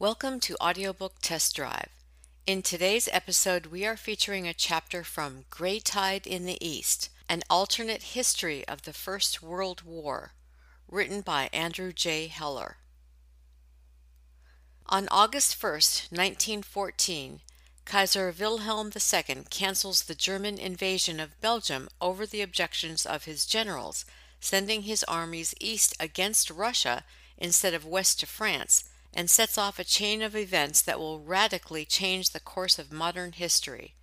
Welcome to Audiobook Test Drive. In today's episode, we are featuring a chapter from Grey Tide in the East, an alternate history of the First World War, written by Andrew J. Heller. On August 1, 1914, Kaiser Wilhelm II cancels the German invasion of Belgium over the objections of his generals, sending his armies east against Russia instead of west to France and sets off a chain of events that will radically change the course of modern history.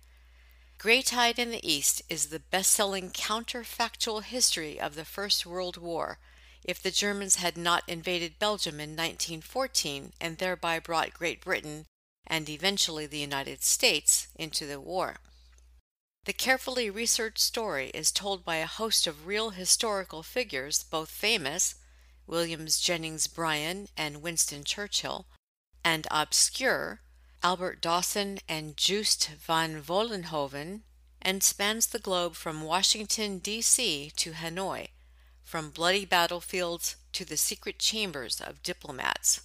Grey Tide in the East is the best selling counterfactual history of the First World War. If the Germans had not invaded Belgium in 1914 and thereby brought Great Britain and eventually the United States into the war. The carefully researched story is told by a host of real historical figures, both famous Williams Jennings Bryan and Winston Churchill, and obscure, Albert Dawson and Joost van Vollenhoven, and spans the globe from Washington, D.C. to Hanoi, from bloody battlefields to the secret chambers of diplomats.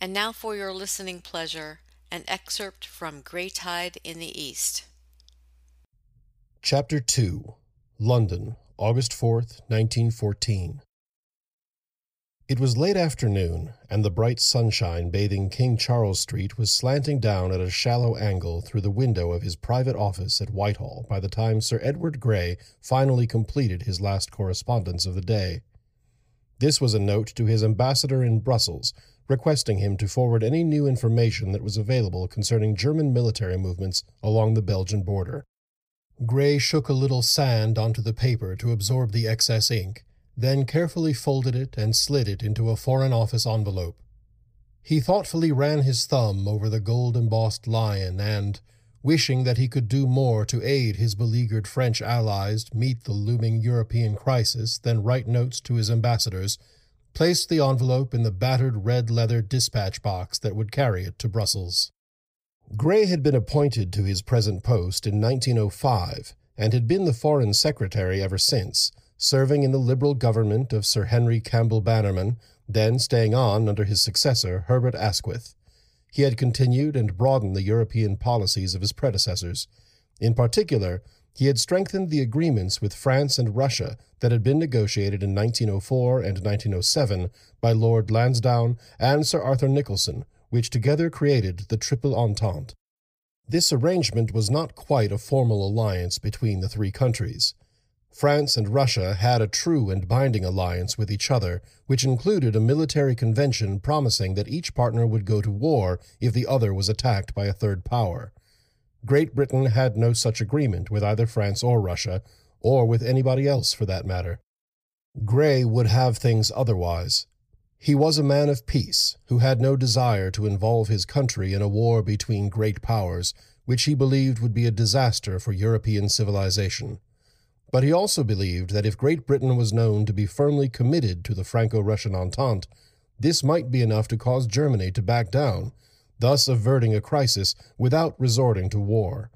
And now for your listening pleasure, an excerpt from Grey Tide in the East. Chapter 2 London, August 4th, 1914. It was late afternoon, and the bright sunshine bathing King Charles Street was slanting down at a shallow angle through the window of his private office at Whitehall by the time Sir Edward Grey finally completed his last correspondence of the day. This was a note to his ambassador in Brussels, requesting him to forward any new information that was available concerning German military movements along the Belgian border. Grey shook a little sand onto the paper to absorb the excess ink, then carefully folded it and slid it into a Foreign Office envelope. He thoughtfully ran his thumb over the gold embossed lion and, wishing that he could do more to aid his beleaguered French allies meet the looming European crisis than write notes to his ambassadors, placed the envelope in the battered red leather dispatch box that would carry it to Brussels. Grey had been appointed to his present post in 1905 and had been the Foreign Secretary ever since, serving in the Liberal government of Sir Henry Campbell Bannerman, then staying on under his successor, Herbert Asquith. He had continued and broadened the European policies of his predecessors. In particular, he had strengthened the agreements with France and Russia that had been negotiated in 1904 and 1907 by Lord Lansdowne and Sir Arthur Nicolson, which together created the Triple Entente. This arrangement was not quite a formal alliance between the three countries. France and Russia had a true and binding alliance with each other, which included a military convention promising that each partner would go to war if the other was attacked by a third power. Great Britain had no such agreement with either France or Russia, or with anybody else for that matter. Grey would have things otherwise. He was a man of peace, who had no desire to involve his country in a war between great powers, which he believed would be a disaster for European civilization. But he also believed that if Great Britain was known to be firmly committed to the Franco Russian Entente, this might be enough to cause Germany to back down, thus averting a crisis without resorting to war.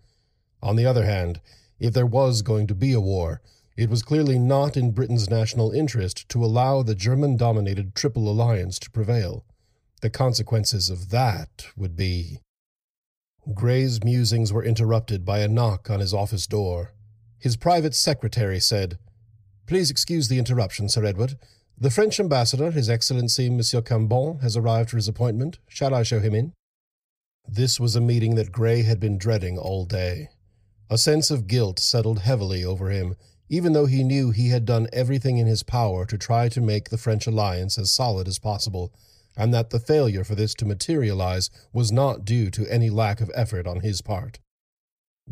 On the other hand, if there was going to be a war, it was clearly not in Britain's national interest to allow the German dominated Triple Alliance to prevail. The consequences of that would be. Grey's musings were interrupted by a knock on his office door. His private secretary said, Please excuse the interruption, Sir Edward. The French ambassador, His Excellency Monsieur Cambon, has arrived for his appointment. Shall I show him in? This was a meeting that Grey had been dreading all day. A sense of guilt settled heavily over him even though he knew he had done everything in his power to try to make the French alliance as solid as possible, and that the failure for this to materialize was not due to any lack of effort on his part.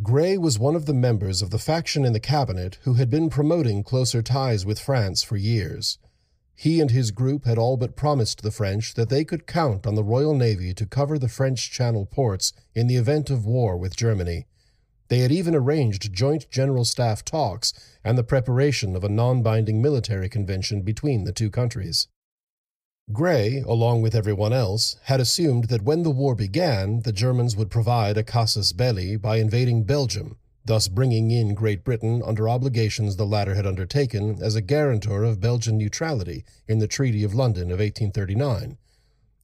Grey was one of the members of the faction in the cabinet who had been promoting closer ties with France for years. He and his group had all but promised the French that they could count on the Royal Navy to cover the French Channel ports in the event of war with Germany, they had even arranged joint General Staff talks and the preparation of a non binding military convention between the two countries. Grey, along with everyone else, had assumed that when the war began, the Germans would provide a casus belli by invading Belgium, thus bringing in Great Britain under obligations the latter had undertaken as a guarantor of Belgian neutrality in the Treaty of London of 1839.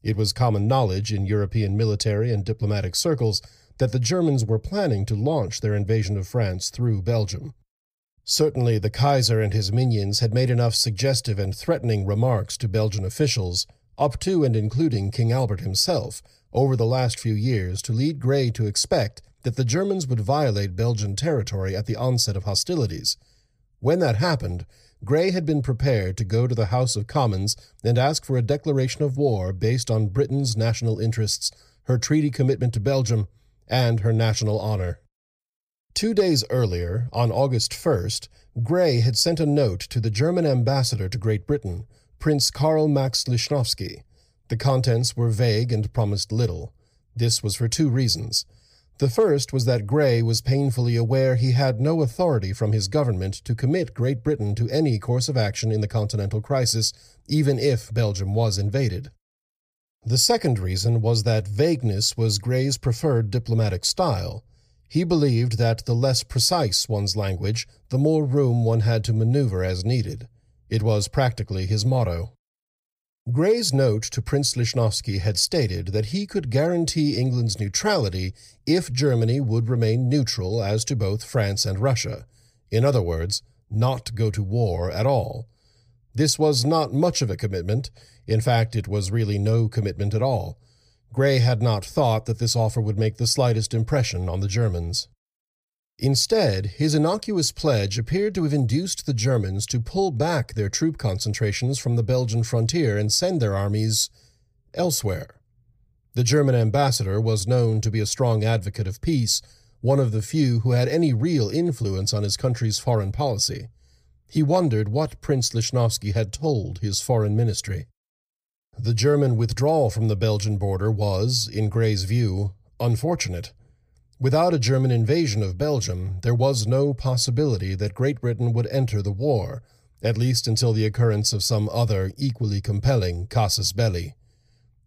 It was common knowledge in European military and diplomatic circles that the Germans were planning to launch their invasion of France through Belgium. Certainly, the Kaiser and his minions had made enough suggestive and threatening remarks to Belgian officials, up to and including King Albert himself, over the last few years to lead Grey to expect that the Germans would violate Belgian territory at the onset of hostilities. When that happened, Grey had been prepared to go to the House of Commons and ask for a declaration of war based on Britain's national interests, her treaty commitment to Belgium, and her national honor. Two days earlier, on August 1st, Grey had sent a note to the German ambassador to Great Britain, Prince Karl Max Lichnowsky. The contents were vague and promised little. This was for two reasons. The first was that Grey was painfully aware he had no authority from his government to commit Great Britain to any course of action in the continental crisis, even if Belgium was invaded. The second reason was that vagueness was Grey's preferred diplomatic style. He believed that the less precise one's language, the more room one had to maneuver as needed. It was practically his motto. Grey's note to Prince Lichnowsky had stated that he could guarantee England's neutrality if Germany would remain neutral as to both France and Russia. In other words, not go to war at all. This was not much of a commitment. In fact, it was really no commitment at all. Grey had not thought that this offer would make the slightest impression on the Germans. Instead, his innocuous pledge appeared to have induced the Germans to pull back their troop concentrations from the Belgian frontier and send their armies elsewhere. The German ambassador was known to be a strong advocate of peace, one of the few who had any real influence on his country's foreign policy. He wondered what Prince Lichnowsky had told his foreign ministry. The German withdrawal from the Belgian border was, in Grey's view, unfortunate. Without a German invasion of Belgium, there was no possibility that Great Britain would enter the war, at least until the occurrence of some other equally compelling casus belli.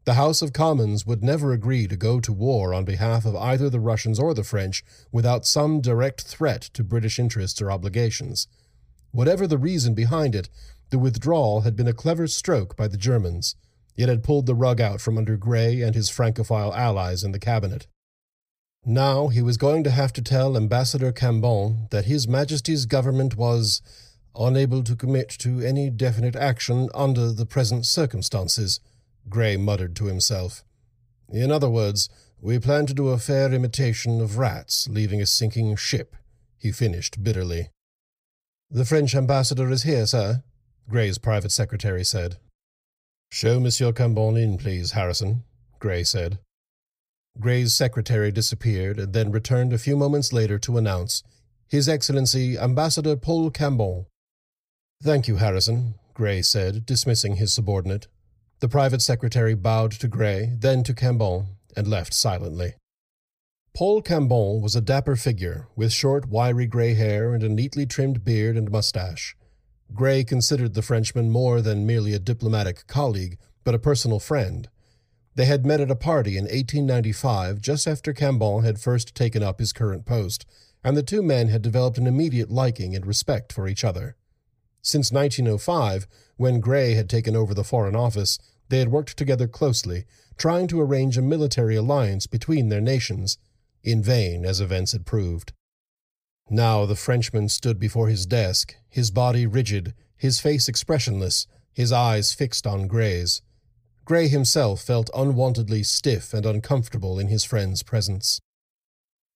The House of Commons would never agree to go to war on behalf of either the Russians or the French without some direct threat to British interests or obligations. Whatever the reason behind it, the withdrawal had been a clever stroke by the Germans. It had pulled the rug out from under Grey and his Francophile allies in the cabinet. Now he was going to have to tell Ambassador Cambon that His Majesty's government was unable to commit to any definite action under the present circumstances, Grey muttered to himself. In other words, we plan to do a fair imitation of rats leaving a sinking ship, he finished bitterly. The French ambassador is here, sir, Grey's private secretary said. Show Monsieur Cambon in, please, Harrison, Grey said. Grey's secretary disappeared and then returned a few moments later to announce, His Excellency Ambassador Paul Cambon. Thank you, Harrison, Grey said, dismissing his subordinate. The private secretary bowed to Grey, then to Cambon, and left silently. Paul Cambon was a dapper figure, with short, wiry gray hair and a neatly trimmed beard and mustache. Grey considered the Frenchman more than merely a diplomatic colleague, but a personal friend. They had met at a party in 1895, just after Cambon had first taken up his current post, and the two men had developed an immediate liking and respect for each other. Since 1905, when Grey had taken over the Foreign Office, they had worked together closely, trying to arrange a military alliance between their nations, in vain as events had proved. Now the Frenchman stood before his desk, his body rigid, his face expressionless, his eyes fixed on Grey's. Grey himself felt unwontedly stiff and uncomfortable in his friend's presence.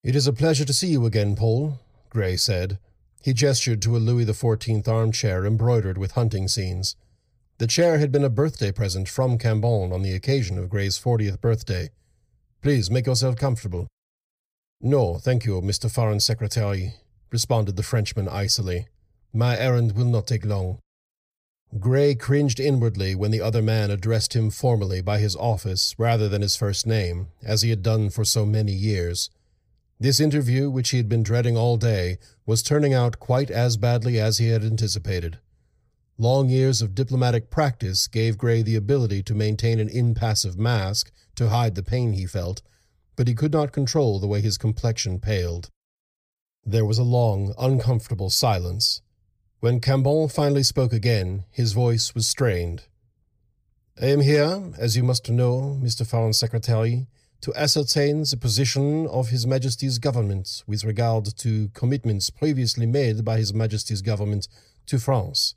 It is a pleasure to see you again, Paul, Grey said. He gestured to a Louis XIV armchair embroidered with hunting scenes. The chair had been a birthday present from Cambon on the occasion of Grey's fortieth birthday. Please make yourself comfortable. No, thank you, Mr. Foreign Secretary, responded the Frenchman icily. My errand will not take long. Grey cringed inwardly when the other man addressed him formally by his office rather than his first name, as he had done for so many years. This interview, which he had been dreading all day, was turning out quite as badly as he had anticipated. Long years of diplomatic practice gave Grey the ability to maintain an impassive mask to hide the pain he felt, but he could not control the way his complexion paled. There was a long, uncomfortable silence. When Cambon finally spoke again, his voice was strained. I am here, as you must know, Mr. Foreign Secretary, to ascertain the position of His Majesty's government with regard to commitments previously made by His Majesty's government to France.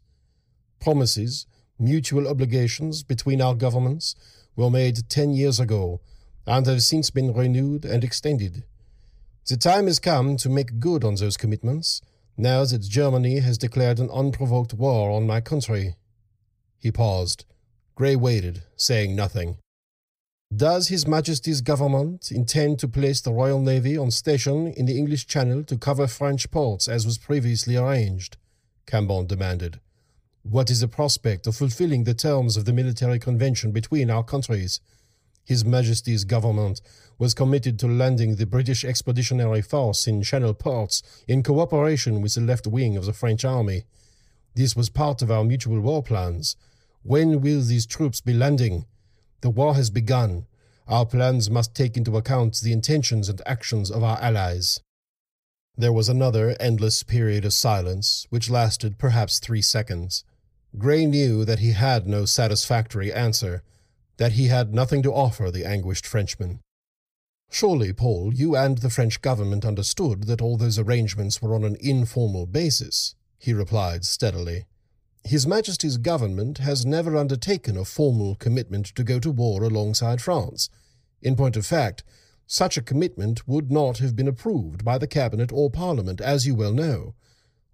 Promises, mutual obligations between our governments were made ten years ago and have since been renewed and extended. The time has come to make good on those commitments, now that Germany has declared an unprovoked war on my country. He paused. Grey waited, saying nothing. Does His Majesty's government intend to place the Royal Navy on station in the English Channel to cover French ports as was previously arranged? Cambon demanded. What is the prospect of fulfilling the terms of the military convention between our countries? His Majesty's government was committed to landing the British Expeditionary Force in Channel ports in cooperation with the left wing of the French army. This was part of our mutual war plans. When will these troops be landing? The war has begun. Our plans must take into account the intentions and actions of our allies. There was another endless period of silence, which lasted perhaps three seconds. Grey knew that he had no satisfactory answer, that he had nothing to offer the anguished Frenchman. Surely, Paul, you and the French government understood that all those arrangements were on an informal basis, he replied steadily. His Majesty's government has never undertaken a formal commitment to go to war alongside France. In point of fact, such a commitment would not have been approved by the Cabinet or Parliament, as you well know.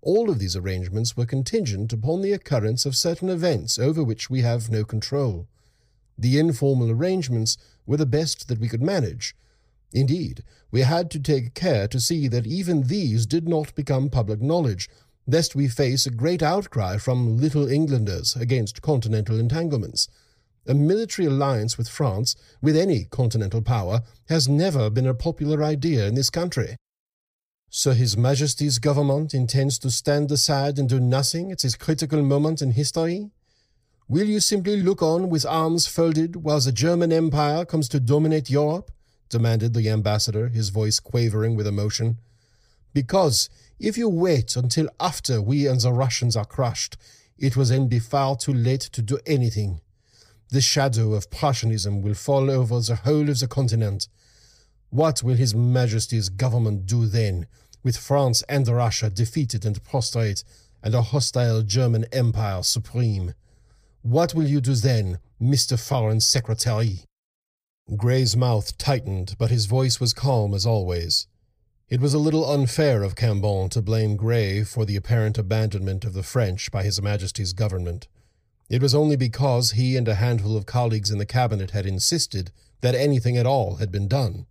All of these arrangements were contingent upon the occurrence of certain events over which we have no control. The informal arrangements were the best that we could manage. Indeed, we had to take care to see that even these did not become public knowledge, lest we face a great outcry from Little Englanders against continental entanglements. A military alliance with France, with any continental power, has never been a popular idea in this country. So His Majesty's government intends to stand aside and do nothing at this critical moment in history? Will you simply look on with arms folded while the German Empire comes to dominate Europe? demanded the ambassador, his voice quavering with emotion. Because if you wait until after we and the Russians are crushed, it will then be far too late to do anything. The shadow of Prussianism will fall over the whole of the continent. What will His Majesty's government do then with France and Russia defeated and prostrate, and a hostile German Empire supreme. What will you do then, Mr. Foreign Secretary? Grey's mouth tightened, but his voice was calm as always. It was a little unfair of Cambon to blame Grey for the apparent abandonment of the French by His Majesty's government. It was only because he and a handful of colleagues in the cabinet had insisted that anything at all had been done.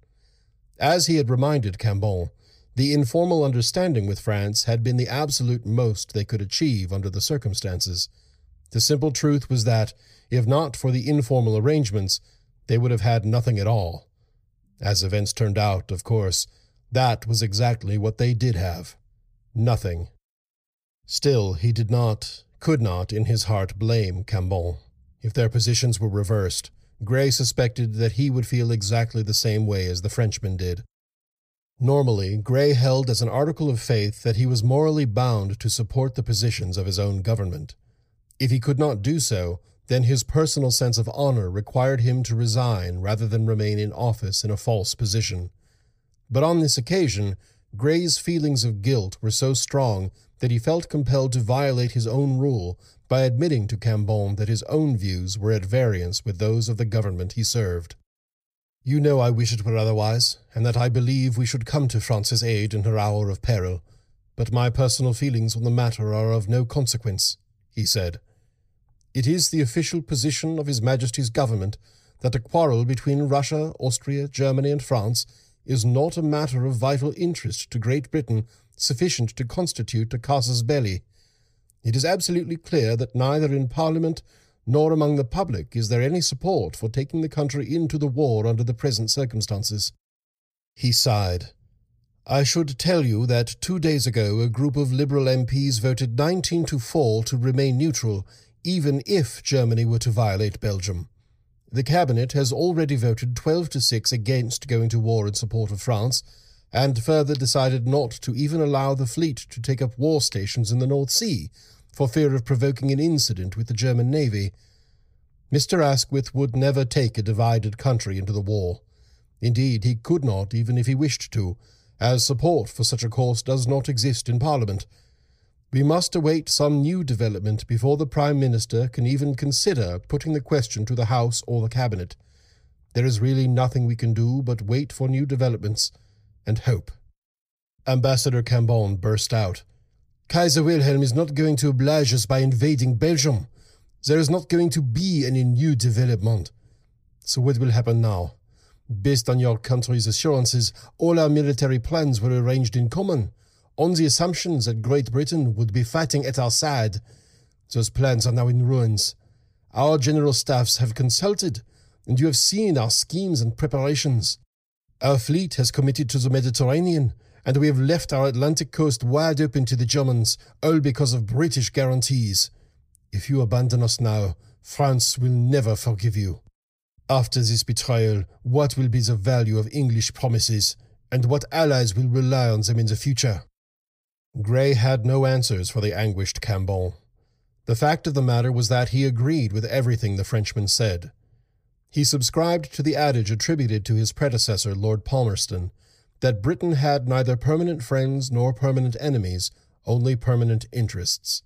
As he had reminded Cambon, the informal understanding with France had been the absolute most they could achieve under the circumstances. The simple truth was that, if not for the informal arrangements, they would have had nothing at all. As events turned out, of course, that was exactly what they did have nothing. Still, he did not, could not, in his heart, blame Cambon. If their positions were reversed, Grey suspected that he would feel exactly the same way as the Frenchman did. Normally, Grey held as an article of faith that he was morally bound to support the positions of his own government. If he could not do so, then his personal sense of honor required him to resign rather than remain in office in a false position. But on this occasion, Grey's feelings of guilt were so strong that he felt compelled to violate his own rule by admitting to Cambon that his own views were at variance with those of the government he served. You know I wish it were otherwise, and that I believe we should come to France's aid in her hour of peril, but my personal feelings on the matter are of no consequence, he said. It is the official position of His Majesty's government that a quarrel between Russia, Austria, Germany, and France is not a matter of vital interest to Great Britain sufficient to constitute a casus belli. It is absolutely clear that neither in Parliament nor among the public is there any support for taking the country into the war under the present circumstances. He sighed. I should tell you that two days ago a group of Liberal MPs voted 19 to 4 to remain neutral, even if Germany were to violate Belgium. The Cabinet has already voted 12 to 6 against going to war in support of France, and further decided not to even allow the fleet to take up war stations in the North Sea, for fear of provoking an incident with the German Navy. Mr. Asquith would never take a divided country into the war. Indeed, he could not, even if he wished to, as support for such a course does not exist in Parliament. We must await some new development before the Prime Minister can even consider putting the question to the House or the Cabinet. There is really nothing we can do but wait for new developments and hope. Ambassador Cambon burst out. Kaiser Wilhelm is not going to oblige us by invading Belgium. There is not going to be any new development. So what will happen now? Based on your country's assurances, all our military plans were arranged in common, on the assumption that Great Britain would be fighting at our side. Those plans are now in ruins. Our general staffs have consulted, and you have seen our schemes and preparations. Our fleet has committed to the Mediterranean, and we have left our Atlantic coast wide open to the Germans, all because of British guarantees. If you abandon us now, France will never forgive you. After this betrayal, what will be the value of English promises, and what allies will rely on them in the future? Grey had no answers for the anguished Cambon. The fact of the matter was that he agreed with everything the Frenchman said. He subscribed to the adage attributed to his predecessor, Lord Palmerston, that Britain had neither permanent friends nor permanent enemies, only permanent interests.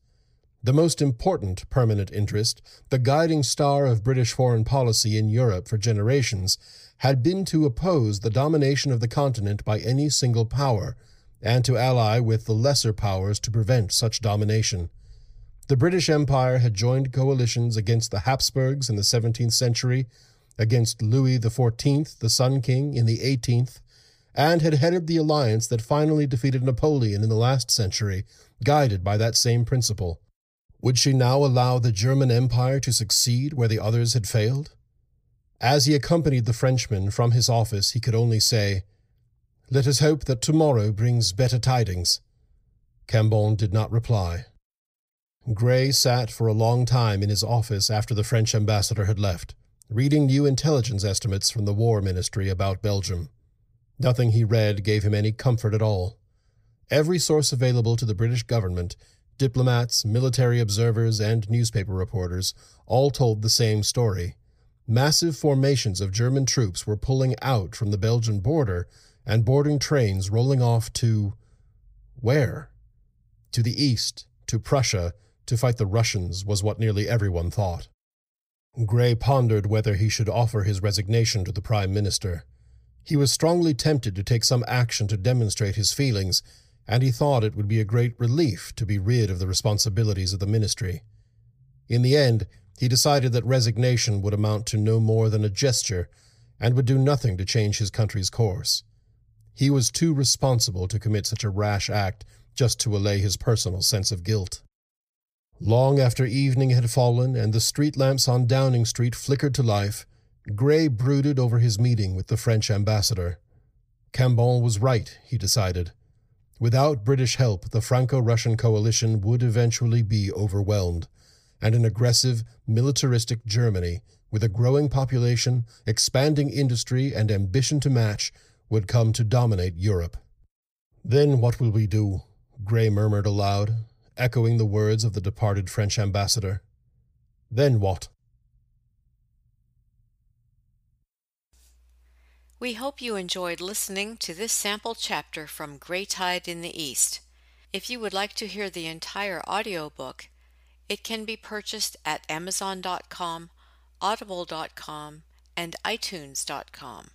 The most important permanent interest, the guiding star of British foreign policy in Europe for generations, had been to oppose the domination of the continent by any single power, and to ally with the lesser powers to prevent such domination. The British Empire had joined coalitions against the Habsburgs in the 17th century, against Louis XIV, the Sun King, in the 18th, and had headed the alliance that finally defeated Napoleon in the last century, guided by that same principle. Would she now allow the German Empire to succeed where the others had failed? As he accompanied the Frenchman from his office, he could only say, Let us hope that tomorrow brings better tidings. Cambon did not reply. Grey sat for a long time in his office after the French ambassador had left, reading new intelligence estimates from the War Ministry about Belgium. Nothing he read gave him any comfort at all. Every source available to the British government Diplomats, military observers, and newspaper reporters all told the same story. Massive formations of German troops were pulling out from the Belgian border and boarding trains rolling off to. where? To the east, to Prussia, to fight the Russians, was what nearly everyone thought. Grey pondered whether he should offer his resignation to the Prime Minister. He was strongly tempted to take some action to demonstrate his feelings and he thought it would be a great relief to be rid of the responsibilities of the ministry. In the end, he decided that resignation would amount to no more than a gesture and would do nothing to change his country's course. He was too responsible to commit such a rash act just to allay his personal sense of guilt. Long after evening had fallen and the street lamps on Downing Street flickered to life, Grey brooded over his meeting with the French ambassador. Cambon was right, he decided. Without British help, the Franco Russian coalition would eventually be overwhelmed, and an aggressive, militaristic Germany, with a growing population, expanding industry, and ambition to match, would come to dominate Europe. Then what will we do? Grey murmured aloud, echoing the words of the departed French ambassador. Then what? We hope you enjoyed listening to this sample chapter from Grey Tide in the East. If you would like to hear the entire audiobook, it can be purchased at Amazon.com, Audible.com, and iTunes.com.